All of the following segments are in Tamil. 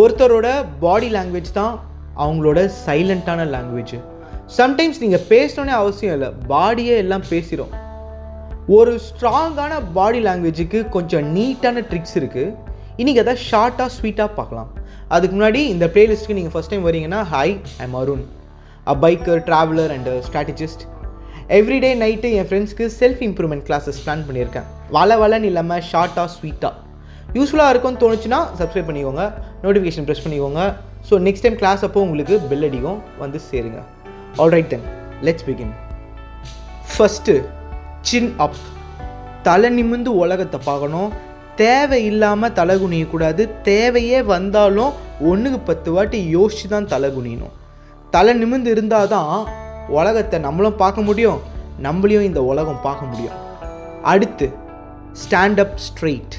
ஒருத்தரோட பாடி லாங்குவேஜ் தான் அவங்களோட சைலண்ட்டான லாங்குவேஜ் சம்டைம்ஸ் நீங்கள் பேசணுன்னே அவசியம் இல்லை பாடியே எல்லாம் பேசிடும் ஒரு ஸ்ட்ராங்கான பாடி லாங்குவேஜுக்கு கொஞ்சம் நீட்டான ட்ரிக்ஸ் இருக்குது இன்றைக்கி அதை ஷார்ட்டாக ஸ்வீட்டாக பார்க்கலாம். அதுக்கு முன்னாடி இந்த ப்ளேலிஸ்ட்டுக்கு நீங்கள் ஃபஸ்ட் டைம் வரீங்கன்னா hi I'm Arun a biker traveller and strategist everyday night என் ஃப்ரெண்ட்ஸ்க்கு செல்ஃப் இம்ப்ரூவ்மெண்ட் கிளாஸஸ் பிளான் பண்ணியிருக்கேன். வள வளன்னு இல்லாமல் ஷார்ட்டாக ஸ்வீட்டாக யூஸ்ஃபுல்லாக இருக்கும்னு தோணுச்சுன்னா சப்ஸ்கிரைப் பண்ணிக்கோங்க. நோட்டிஃபிகேஷன் ப்ரெஸ் பண்ணிக்கோங்க. ஸோ நெக்ஸ்ட் டைம் கிளாஸ் அப்போ உங்களுக்கு பெல் அடிக்கும். வந்து சேருங்க. Alright then let's begin first chin up தலை நிமிந்து உலகத்தை பார்க்கணும். தேவை இல்லாமல் தலை குனியக்கூடாது தேவையே வந்தாலும் ஒன்றுக்கு பத்து வாட்டி யோசிச்சு தான் தலை குனியணும். தலை நிமிந்து இருந்தால் தான் உலகத்தை நம்மளும் பார்க்க முடியும். நம்மளையும் இந்த உலகம் பார்க்க முடியும். அடுத்து ஸ்டாண்ட் அப் ஸ்ட்ரெயிட்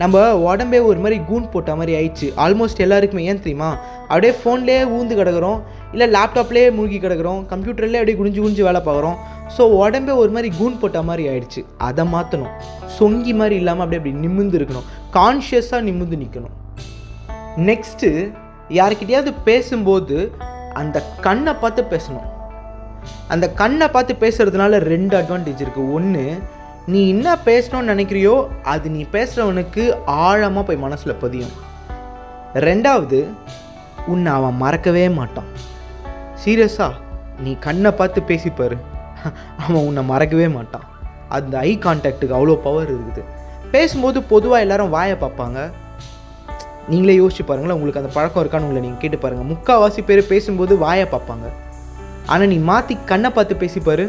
நம்ம உடம்பே ஒரு மாதிரி கூன் போட்ட மாதிரி ஆயிடுச்சு. ஆல்மோஸ்ட் எல்லாருக்குமே ஏன் தெரியுமா? அப்படியே ஃபோன்லேயே ஊந்து கிடக்குறோம். இல்லை லேப்டாப்லேயே மூழ்கி கிடக்குறோம். கம்ப்யூட்டர்லேயே அப்படியே குடிஞ்சு குடிஞ்சு வேலை பார்க்குறோம். ஸோ உடம்பே ஒரு மாதிரி கூன் போட்ட மாதிரி ஆயிடுச்சு. அதை மாற்றணும் சொங்கி மாதிரி இல்லாமல் அப்படியே அப்படி நிமிந்து இருக்கணும். கான்ஷியஸாக நிமிந்து நிற்கணும் நெக்ஸ்ட்டு யார்கிட்டயாவது பேசும்போது அந்த கண்ணை பார்த்து பேசணும். அந்த கண்ணை பார்த்து பேசுகிறதுனால ரெண்டு அட்வான்டேஜ் இருக்குது ஒன்று நீ என்ன பேசணும்னு நினைக்கிறியோ அது நீ பேசுகிறவனுக்கு ஆழமாக போய் மனசில் பதியும். ரெண்டாவது உன்னை அவன் மறக்கவே மாட்டான். சீரியஸாக நீ கண்ணை பார்த்து பேசிப்பாரு அவன் உன்னை மறக்கவே மாட்டான். அந்த ஐ கான்டாக்டுக்கு அவ்வளோ பவர் இருக்குது. பேசும்போது பொதுவாக எல்லாரும் வாயை பார்ப்பாங்க. நீங்களே யோசிச்சு பாருங்களேன் உங்களுக்கு அந்த பழக்கம் இருக்கான்னு உங்களை நீங்கள் கேட்டு பாருங்கள் முக்கால்வாசி பேர் பேசும்போது வாயை பார்ப்பாங்க. ஆனால் நீ மாற்றி கண்ணை பார்த்து பேசிப்பாரு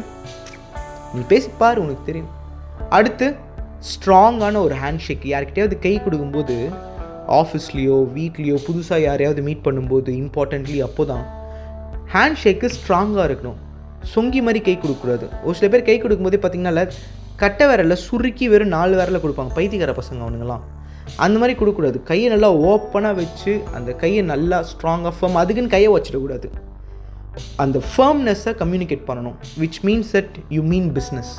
நீ பேசிப்பார் உனக்கு தெரியும். அடுத்து ஸ்ட்ராங்கான ஒரு ஹேண்ட் ஷேக் யார்கிட்டயாவது கை கொடுக்கும்போது ஆஃபீஸ்லேயோ வீட்லேயோ புதுசாக யாரையாவது மீட் பண்ணும்போது இம்பார்ட்டன்ட்லி அப்போ தான் ஹேண்ட் ஷேக்கு ஸ்ட்ராங்காக இருக்கணும். சொங்கி மாதிரி கை கொடுக்கக்கூடாது. ஒரு சில பேர் கை கொடுக்கும்போதே பார்த்தீங்கன்னா கட்டை விரலில் சுருக்கி வெறும் நாலு விரலில் கொடுப்பாங்க. பைத்தியக்கார பசங்க அவனுங்களாம் அந்த மாதிரி கொடுக்கக்கூடாது. கையை நல்லா ஓப்பனாக வச்சு அந்த கையை நல்லா ஸ்ட்ராங்காக ஃபர்ம் அதுக்குன்னு கையை வச்சிடக்கூடாது. அந்த ஃபர்ம்னஸை கம்யூனிகேட் பண்ணணும். Which means that you mean business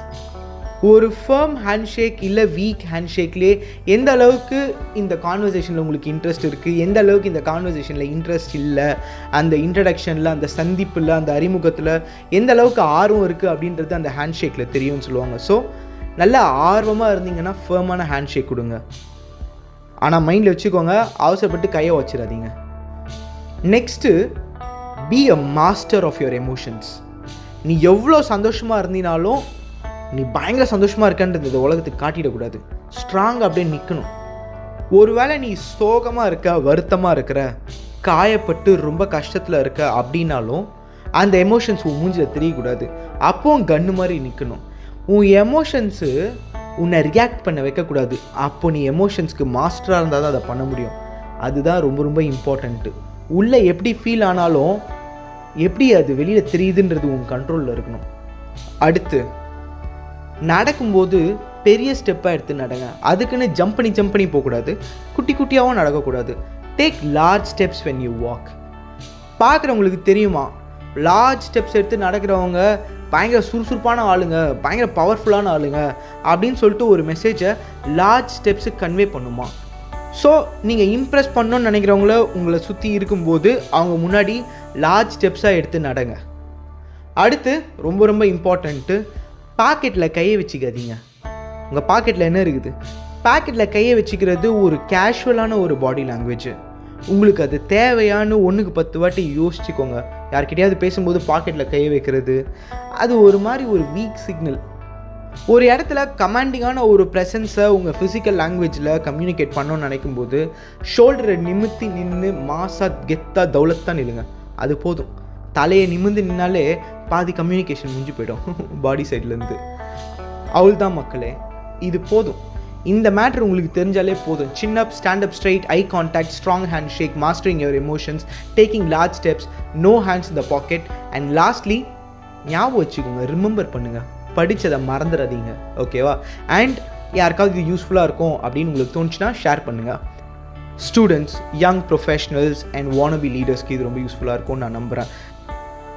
ஒரு ஃபர்ம் ஹேண்ட்ஷேக் இல்லை வீக் ஹேண்ட்ஷேக்லேயே எந்த அளவுக்கு இந்த கான்வர்சேஷனில் உங்களுக்கு இன்ட்ரெஸ்ட் இருக்குது எந்த அளவுக்கு இந்த கான்வர்சேஷனில் இன்ட்ரெஸ்ட் இல்லை அந்த இன்ட்ரடக்ஷனில் அந்த சந்திப்பில் அந்த அறிமுகத்தில் எந்த அளவுக்கு ஆர்வம் இருக்குது அப்படின்றது அந்த ஹேண்ட்ஷேக்கில் தெரியும்னு சொல்லுவாங்க. ஸோ நல்லா ஆர்வமாக இருந்தீங்கன்னா ஃபர்மான ஹேண்ட்ஷேக் கொடுங்க. ஆனால் மைண்டில் வச்சுக்கோங்க அவசரப்பட்டு கையை வச்சிடாதீங்க. Next be a master of your emotions நீ எவ்வளோ சந்தோஷமாக இருந்தினாலும் நீ பயங்கர சந்தோஷமாக இருக்கன்றது இந்த உலகத்துக்கு காட்டிடக்கூடாது. ஸ்ட்ராங் அப்படியே நிற்கணும் ஒருவேளை நீ சோகமாக இருக்க வருத்தமாக இருக்கிற காயப்பட்டு ரொம்ப கஷ்டத்தில் இருக்க அப்படின்னாலும் அந்த எமோஷன்ஸ் உன் மூஞ்சில் தெரியக்கூடாது. அப்போவும் கன்று மாதிரி நிற்கணும் உன் எமோஷன்ஸு உன்னை ரியாக்ட் பண்ண வைக்கக்கூடாது. அப்போ நீ எமோஷன்ஸ்க்கு மாஸ்டராக இருந்தால் தான் அதை பண்ண முடியும். அதுதான் ரொம்ப ரொம்ப இம்பார்ட்டண்ட்டு உள்ளே எப்படி ஃபீல் ஆனாலும் எப்படி அது வெளியில் தெரியுதுன்றது உன் கண்ட்ரோலில் இருக்கணும். அடுத்து நடக்கும்போது பெரிய ஸ்டெப்பாக எடுத்து நடங்க. அதுக்குன்னு ஜம்ப் பண்ணி ஜம்ப் பண்ணி போகக்கூடாது. குட்டி குட்டியாகவும் நடக்கக்கூடாது. Take large steps when you walk பார்க்குறவங்களுக்கு தெரியுமா? லார்ஜ் ஸ்டெப்ஸ் எடுத்து நடக்கிறவங்க பயங்கர சுறுசுறுப்பான ஆளுங்க பயங்கர பவர்ஃபுல்லான ஆளுங்க அப்படின்னு சொல்லிட்டு ஒரு மெசேஜை லார்ஜ் ஸ்டெப்ஸுக்கு கன்வே பண்ணுமா? ஸோ நீங்கள் இம்ப்ரெஸ் பண்ணணும்னு நினைக்கிறவங்கள உங்களை சுற்றி இருக்கும்போது அவங்க முன்னாடி லார்ஜ் ஸ்டெப்ஸாக எடுத்து நடங்க. அடுத்து ரொம்ப ரொம்ப இம்பார்ட்டண்ட்டு பாக்கெட்டில் கையை வச்சுக்காதீங்க. உங்கள் பாக்கெட்டில் என்ன இருக்குது? பாக்கெட்டில் கையை வச்சுக்கிறது ஒரு கேஷுவலான ஒரு பாடி லாங்குவேஜ் உங்களுக்கு அது தேவையானு ஒன்றுக்கு பத்து வாட்டி யோசிச்சுக்கோங்க. யார்கிட்டயாவது பேசும்போது பாக்கெட்டில் கையை வைக்கிறது அது ஒரு மாதிரி ஒரு வீக் சிக்னல் ஒரு இடத்துல கமாண்டிங்கான ஒரு ப்ரெசன்ஸை உங்கள் ஃபிசிக்கல் லாங்குவேஜில் கம்யூனிகேட் பண்ணணும்னு நினைக்கும்போது ஷோல்டரை நிமித்தி நின்று மாசா கெத்தா தௌலத்தான் நில்லுங்க. அது போதும். தலையை நிமிந்து நின்னாலே பாதி கம்யூனிகேஷன் முடிஞ்சு போயிடும். பாடி சைட்லேருந்து அவள் தான் மக்களே. இது போதும். இந்த மேட்ரு உங்களுக்கு தெரிஞ்சாலே போதும். Chin up stand up straight eye contact strong hand shake mastering your emotions taking large steps no hands in the pocket and lastly ஞாபகம் வச்சுக்கோங்க ரிமெம்பர் பண்ணுங்கள் படித்ததை மறந்துடாதீங்க. ஓகேவா அண்ட் யாருக்காவது இது யூஸ்ஃபுல்லாக இருக்கும் அப்படின்னு உங்களுக்கு தோணுச்சுன்னா ஷேர் பண்ணுங்கள் students young professionals and wannabe லீடர்ஸ்க்கு இது ரொம்ப யூஸ்ஃபுல்லாக இருக்கும்னு நான் நம்புகிறேன்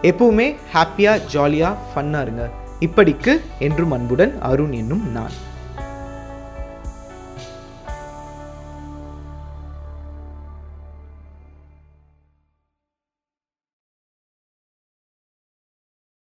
எப்பவுமே ஹாப்பியாக ஜாலியாக ஃபன்னாக இருங்க. இப்படிக்கு என்றும் அன்புடன் அருண் என்னும் நான்.